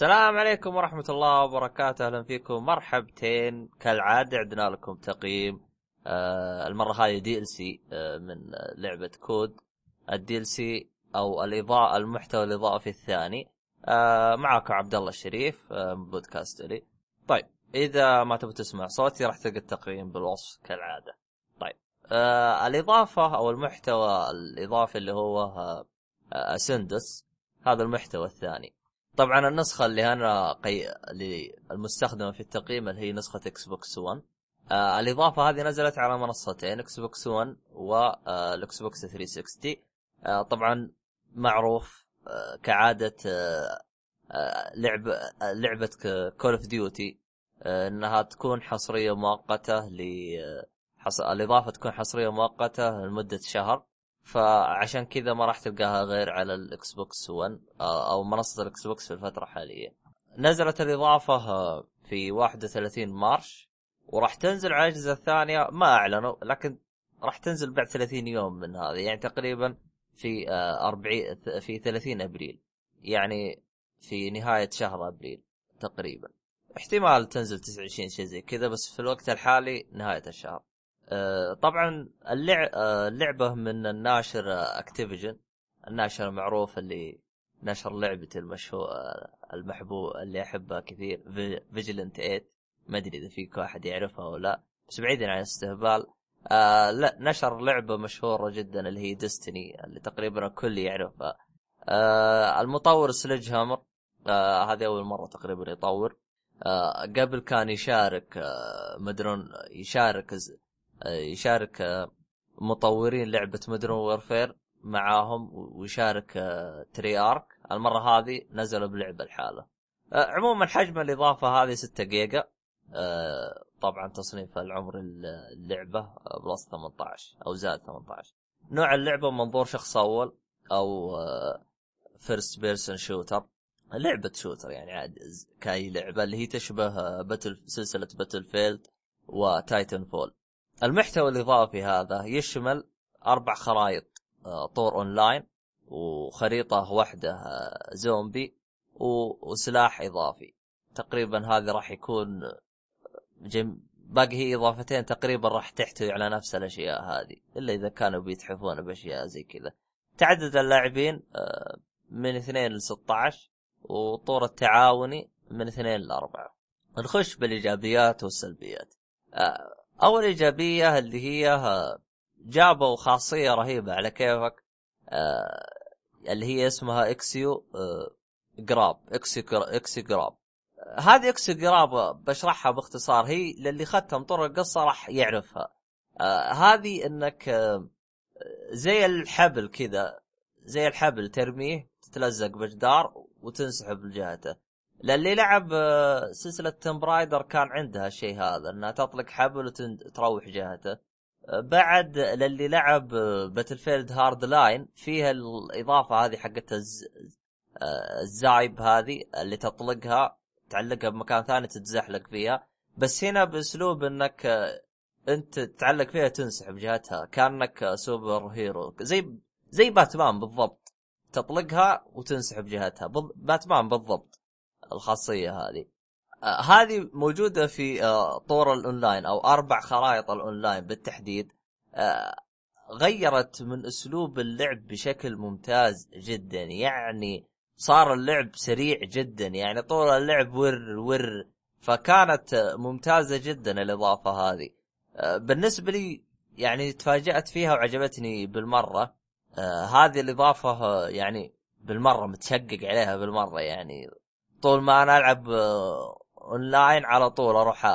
السلام عليكم ورحمة الله وبركاته. أهلا فيكم. مرحبتين. كالعادة عندنا لكم تقييم آه المرة هذه DLC آه من لعبة كود ال DLC أو الإضاءة المحتوى الإضافي الثاني. آه معاكم عبد الله الشريف آه من بودكاست لي. طيب إذا ما تبغى تسمع صوتي راح تلقى التقييم بالوصف كالعادة. طيب آه الإضافة أو المحتوى الإضافي اللي هو آه Ascendance هذا المحتوى الثاني. طبعا النسخة اللي أنا قي... اللي المستخدمة في التقييم اللي هي نسخة Xbox 1 آه الإضافة هذه نزلت على منصتين Xbox 1 وال Xbox 360 آه طبعا معروف آه كعادة آه آه لعب آه لعبة Call of Duty إنها تكون حصرية مؤقتة ل حص... الإضافة تكون حصرية مؤقتة لمدة شهر. فعشان كذا ما راح تلقاها غير على ال Xbox 1 أو منصة ال Xbox في الفترة الحالية. نزلت الإضافة في 31 March وراح تنزل على الأجهزة الثانية. ما أعلنوا لكن راح تنزل بعد 30 يوم من هذا يعني تقريبا في 40 في 30 أبريل. يعني في نهاية شهر أبريل تقريبا. احتمال تنزل 29 شيء زي كذا بس في الوقت الحالي نهاية الشهر. طبعا اللعبة من الناشر Activision الناشر المعروف اللي نشر لعبتي المشهور المحبوب اللي احبها كثير Vigilante 8 ما أدري إذا فيك واحد يعرفها أو لا بس بعيدا عن الاستهبال آه لا نشر لعبة مشهورة جدا اللي هي Destiny اللي تقريبا الكل يعرفها. آه المطور Sledgehammer آه هذه أول مرة تقريبا يطور. آه قبل كان يشارك آه مودرن يشارك يشارك مطورين لعبة Modern Warfare معاهم ويشارك Treyarch. المرة هذه نزلوا بلعبة الحالة عموما حجم الإضافة هذه 6 جيجا. طبعا تصنيف العمر اللعبة plus 18 أو زائد 18 نوع اللعبة منظور شخص أول أو first person shooter لعبة shooter يعني عاد كأي لعبة اللي هي تشبه Battle سلسلة Battlefield و Titanfall المحتوى الإضافي هذا يشمل أربع خرائط طور أونلاين وخريطة واحدة زومبي وسلاح إضافي. تقريبا هذه راح يكون جم... باقي هي إضافتين تقريبا راح تحتوي على نفس الأشياء هذه إلا إذا كانوا بيتحفون بأشياء زي كذا. تعدد اللاعبين من 2 ل 16 وطور التعاوني من 2 ل 4 نخش بالإيجابيات والسلبيات. أول إيجابية اللي هي جابوا خاصية رهيبة على كيفك آه اللي هي اسمها Exo آه Grapple Exo Exo Grapple. هذه Exo Grapple بشرحها باختصار هي للي ختم طور القصة راح يعرفها. آه هذه إنك آه زي الحبل كذا زي الحبل ترميه تتلزق بجدار وتنسحب لجهته. للي لعب سلسلة Tomb Raider كان عندها الشيء هذا إنها تطلق حبل وتروح جهته. بعد للي لعب Battlefield Hardline فيها الإضافة هذه حقت ال zip هذه اللي تطلقها تعلقها بمكان ثاني تتزحلق فيها. بس هنا بأسلوب إنك أنت تعلق فيها تنسحب جهتها كأنك super hero زي زي باتمان بالضبط. تطلقها وتنسحب جهتها. باتمان بالضبط. الخاصية هذه. آه هذه موجودة في آه طور الأونلاين أو أربع خرائط الأونلاين بالتحديد. آه غيرت من أسلوب اللعب بشكل ممتاز جدا. يعني صار اللعب سريع جدا. يعني طول اللعب ور ور. فكانت ممتازة جدا الإضافة هذه. بالنسبة لي يعني تفاجأت فيها وعجبتني بالمرة. هذه الإضافة يعني بالمرة متشقق عليها بالمرة. يعني طول ما أنا ألعب اونلاين على طول أروح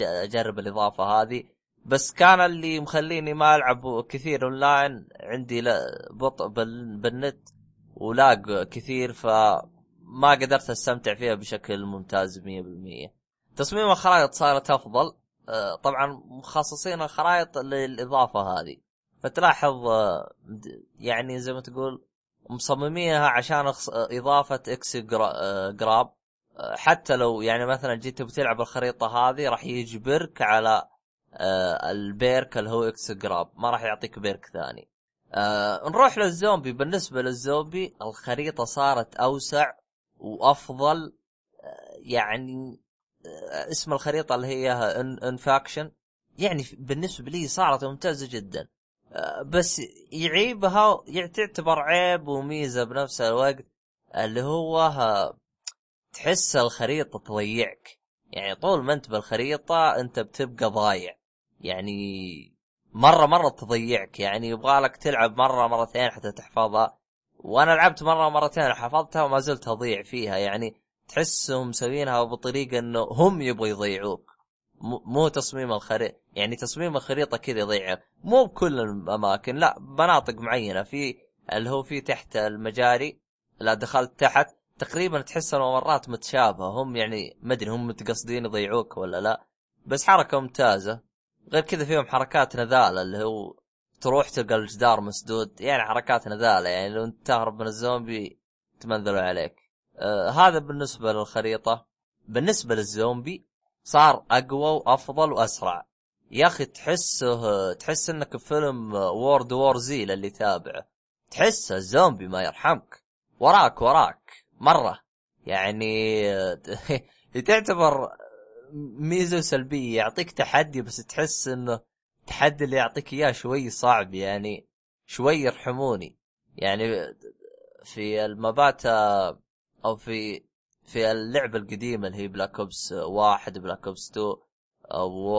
أجرب الإضافة هذه. بس كان اللي مخليني ما ألعب كثير اونلاين عندي بطء بالنت و lag كثير فما قدرت أستمتع فيها بشكل ممتاز 100% تصميم الخرائط صارت أفضل طبعا مخصصين الخرائط للإضافة هذه. فتلاحظ يعني زي ما تقول مصممينها عشان إضافة Exo Grapple. حتى لو يعني مثلا جيت بتلعب الخريطة هذه راح يجبرك على ال perk اللي هو Exo Grapple ما راح يعطيك perk ثاني. نروح للزومبي. بالنسبة للزومبي الخريطة صارت أوسع وأفضل يعني آه، اسم الخريطة اللي هي إنفاكشن. يعني بالنسبة لي صارت ممتازة جدا. آه، بس يعيبها تعتبر عيب وميزة بنفس الوقت اللي هو تحس الخريطة تضيعك. يعني طول ما انت بالخريطة انت بتبقى ضايع. يعني مرة مرة تضيعك. يعني يبغالك تلعب مرة مرتين حتى تحفظها. وأنا لعبت مرة مرتين حفظتها وما زلت أضيع فيها. يعني تحسهم مسوينها بطريقة إنه هم يبغوا يضيعوك. مو تصميم الخريطة يعني تصميم الخريطة كذا يضيعك مو بكل الأماكن لا مناطق معينة. في اللي هو في تحت المجاري لا دخلت تحت تقريبا تحس الممرات متشابهه هم يعني ما أدري هم متقصدين يضيعوك ولا لا بس حركة ممتازة. غير كذا فيهم حركات نذالة اللي هو تروح تلقى الجدار مسدود يعني حركات نذالة. يعني لو أنت تهرب من الزومبي تمنذلوا عليك. آه هذا بالنسبة للخريطة. بالنسبة للزومبي صار أقوى وأفضل وأسرع. يا أخي تحسه تحس إنك بفيلم وورد وور زي اللي تابعه. تحس الزومبي ما يرحمك. وراك وراك. مرة. يعني تعتبر ميزة سلبية يعطيك تحدي بس تحس إنه التحدي اللي يعطيك إياه شوي صعب يعني شوي يرحموني. يعني في المابات أو في في اللعبة القديمة اللي هي Black Ops واحد Black Ops 2 أو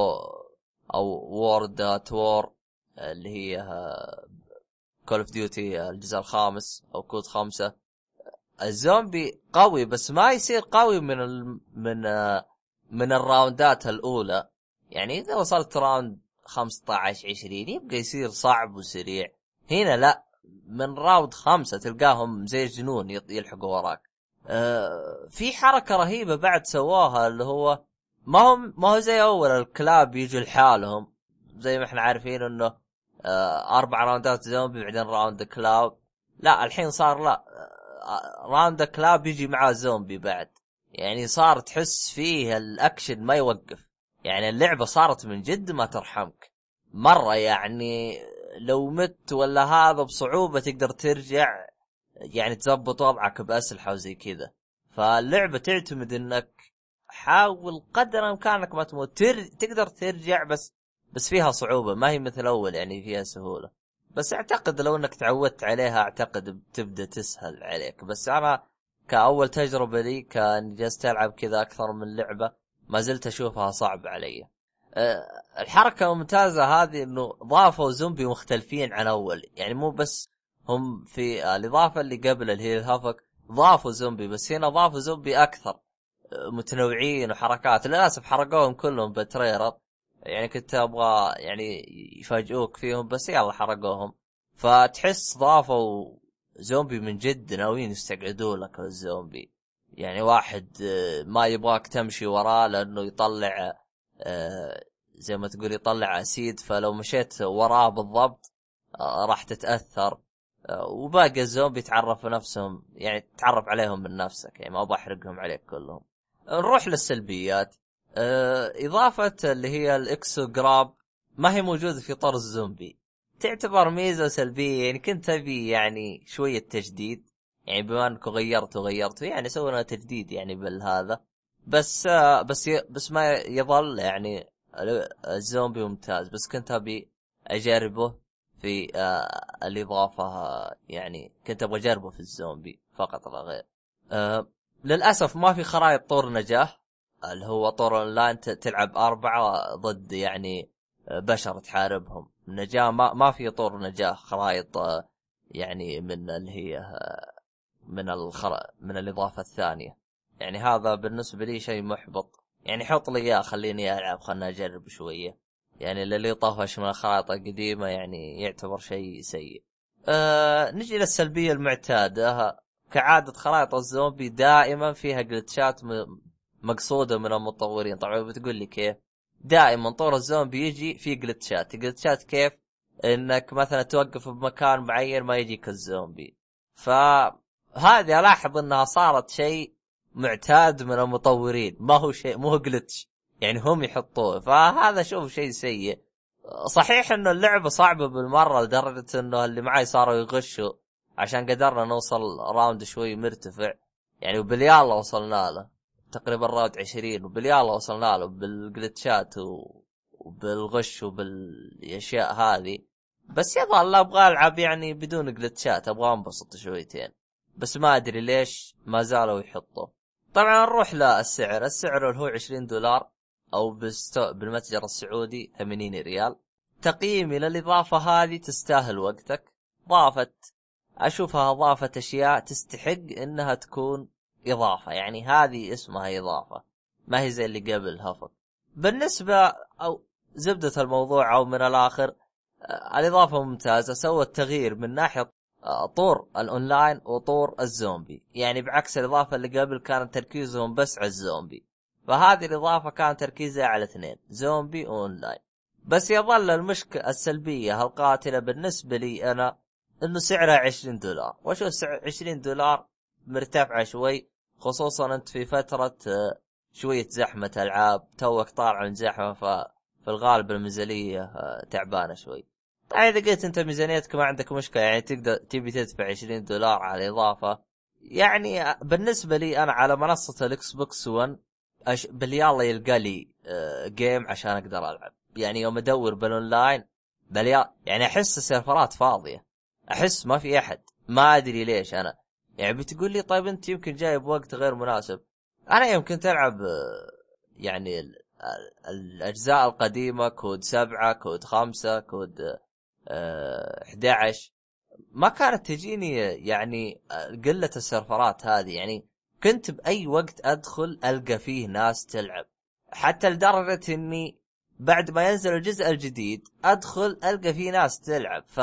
أو World at War اللي هي Call of Duty الجزء الخامس أو COD خمسة. الزومبي قوي بس ما يصير قوي من ال... من من الراوندات الأولى. يعني إذا وصلت round 15 20 يبقى يصير صعب وسريع. هنا لا من round خمسة تلقاهم زي الجنون يلحقوا وراك. في حركة رهيبة بعد سواها اللي هو ما هو ما هو زي أول الكلاب يجوا لحالهم. زي ما إحنا عارفين إنه أه أربع راوندات زومبي بعدين round كلاب. لا الحين صار لا أه round كلاب يجي معاه زومبي بعد. يعني صار تحس فيه الأكشن ما يوقف. يعني اللعبة صارت من جد ما ترحمك. مرة يعني لو مت ولا هذا بصعوبة تقدر ترجع. يعني تزبط وضعك بأسلحة وزي كذا. فاللعبة تعتمد إنك حاول قدر إمكانك ما تموت. تر... تقدر ترجع بس بس فيها صعوبة. ما هي مثل أول يعني فيها سهولة. بس أعتقد لو إنك تعودت عليها أعتقد بتبدأ تسهل عليك. بس أنا كأول تجربة لي كان جلست ألعب كذا أكثر من لعبة ما زلت أشوفها صعب علي. الحركة الممتازة هذه إنه ضافوا زومبي مختلفين عن أول. يعني مو بس هم في الإضافة اللي قبل اللي هي الهافك ضافوا زومبي بس هنا ضافوا زومبي أكثر أه، متنوعين وحركات. للأسف حرقوهم كلهم بتريلر يعني كنت أبغى يعني يفاجئوك فيهم بس يلا حرقوهم. فتحس ضافوا زومبي من جد ناويين يستقعدوا لك الزومبي. يعني واحد آه، ما يبغاك تمشي وراه لأنه يطلع آه، زي ما تقول يطلع أسيد فلو مشيت وراه بالضبط آه، راح تتأثر. وباقي الزومبي تعرف نفسهم يعني تعرف عليهم من نفسك يعني ما أبغى أحرقهم عليك كلهم. نروح للسلبيات. إضافة اللي هي الاكسوجراب ما هي موجودة في طرز زومبي تعتبر ميزة سلبية يعني كنت أبي يعني شوية تجديد يعني بما أنكم غيرتوا غيرتوا يعني سوينا تجديد يعني بالهذا. بس بس بس ما يظل يعني الزومبي ممتاز. بس كنت أبي أجربه. في آه الاضافه يعني كنت أبغى أجربه في الزومبي فقط لا غير. آه للأسف ما في خرائط طور نجاه اللي هو طور لا انت تلعب أربعة ضد يعني بشر تحاربهم. النجاة ما ما في طور نجاه خرائط آه، يعني من اللي هي آه، من الخر... من الإضافة الثانية. يعني هذا بالنسبة لي شيء محبط. يعني حط لي إياه خليني ألعب خلنا أجرب شوية. يعني اللي طفش من الخرائط القديمة يعني يعتبر شيء سيء. أه نجي للسلبيه المعتادة. كعادة خرائط الزومبي دائما فيها جلتشات مقصودة من المطورين طبعا بتقول لي كيف؟ دائما طور الزومبي يجي في جلتشات جلتشات كيف؟ إنك مثلا توقف بمكان معين ما يجيك الزومبي. فهذه ألاحظ إنها صارت شيء معتاد من المطورين. ما هو شيء مو جلتش يعني هم يحطوه. فهذا شوف شيء سيء. صحيح إنه اللعبة صعبة بالمرة لدرجة إنه اللي معي صاروا يغشوا. عشان قدرنا نوصل round شوي مرتفع. يعني وباليالله وصلنا له. تقريبا round 20 وباليالا وصلنا له. بالجلتشات وبالغش وبالأشياء هذه. بس يظل أبغى ألعب يعني بدون جلتشات. أبغى أنبسط شويتين. بس ما أدري ليش ما زالوا يحطوا. طبعا نروح للسعر. السعر اللي هو 20 دولار. أو. بالمتجر السعودي 80 ريال. تقييمي للاضافه هذه تستاهل وقتك. ضافت أشوفها اضافت أشياء تستحق إنها تكون إضافة. يعني هذه اسمها إضافة. ما هي زي اللي قبل Havoc بالنسبة أو زبدة الموضوع أو من الآخر آه، الإضافة ممتازة. سوت تغيير من ناحية آه، طور الأونلاين وطور الزومبي. يعني بعكس الإضافة اللي قبل كان تركيزهم بس على الزومبي. فهذه الإضافة كان تركيزها على اثنين زومبي وأونلاين. بس يظل المشكلة السلبية القاتله بالنسبة لي أنا إنه سعرها 20 دولار. واشوف سعر 20 دولار؟ مرتفعة شوي خصوصا أنت في فترة آه، شوية زحمة ألعاب توك طالع من زحمة ففي الغالب الميزانية آه، تعبانة شوي. طيب إذا قلت أنت ميزانيتك ما عندك مشكلة يعني تقدر تبي تدفع 20 دولار على اضافه يعني آه، بالنسبة لي أنا على منصة ال Xbox 1 أش... باليالله يلقى لي game عشان أقدر ألعب. يعني يوم أدور بالاونلاين باليا يعني أحس السيرفرات فاضية. أحس ما في أحد. ما أدري ليش أنا. يعني بتقول لي طيب أنت يمكن جاي بوقت غير مناسب. أنا يوم كنت العب يعني الأجزاء القديمة COD سبعة COD خمسة COD 11 آه، ما كانت تجيني يعني قلة السيرفرات هذه. يعني كنت بأي وقت أدخل ألقى فيه ناس تلعب. حتى لدرجة إني بعد ما ينزل الجزء الجديد أدخل ألقى فيه ناس تلعب. ف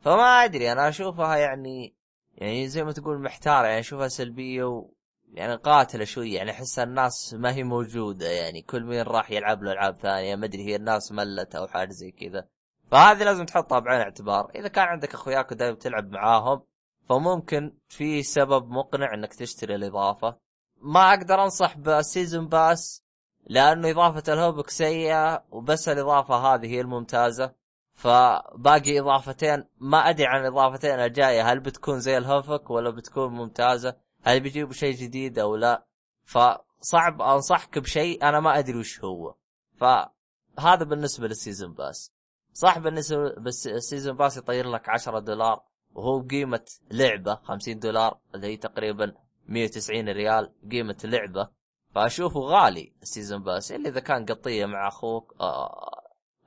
فما أدري أنا أشوفها يعني يعني زي ما تقول محتارة يعني أشوفها سلبية و يعني قاتلة شوي يعني أحس الناس ما هي موجودة يعني كل مين راح يلعب له ألعاب ثانية ما أدري هي الناس ملت أو حاجة زي كذا. فهذه لازم تحطها بعين الاعتبار إذا كان عندك أخوياك ودائما تلعب معاهم فممكن في سبب مقنع إنك تشتري الإضافة. ما أقدر أنصح بال season pass لأنه إضافة ال Havoc سيئة وبس الإضافة هذه هي الممتازة. فباقي إضافتين ما أدري عن الاضافتين الجاية هل بتكون زي ال Havoc ولا بتكون ممتازة؟ هل بيجيبوا شيء جديد أو لا؟ فصعب أنصحك بشيء أنا ما أدري وش هو. فهذا بالنسبة لل season pass. صح بالنسبة بس ال season pass يطير لك 10 دولار. وهو قيمة لعبة 50 دولار اللي هي تقريبا 190 ريال قيمة لعبة. فأشوفه غالي ال season pass إلا إذا كان قطية مع أخوك آه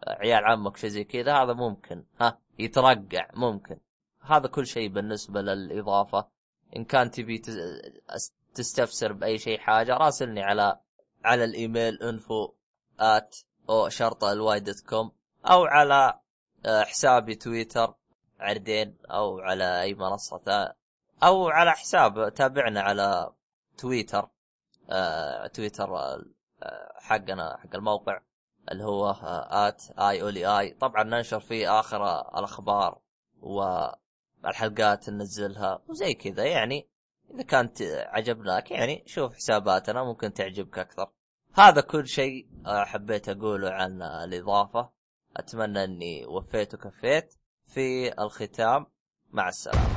عيال عمك شيء زي كذا هذا ممكن. ها يترقع ممكن. هذا كل شيء بالنسبة للإضافة. إن كان تبي تستفسر بأي شيء حاجة راسلني على على الإيميل انفو ات أو شرطة الواي دوت كوم أو على آه، حسابي تويتر. عردين أو على أي منصة أو على حساب تابعنا على تويتر آه تويتر آه حقنا حق الموقع اللي هو ات اي اولي اي طبعا ننشر فيه آخر الأخبار والحلقات ننزلها وزي كذا. يعني إذا كانت عجبناك يعني شوف حساباتنا ممكن تعجبك أكثر. هذا كل شيء حبيت أقوله عن الإضافة. أتمنى إني وفيت وكفيت في الختام. مع السلامة.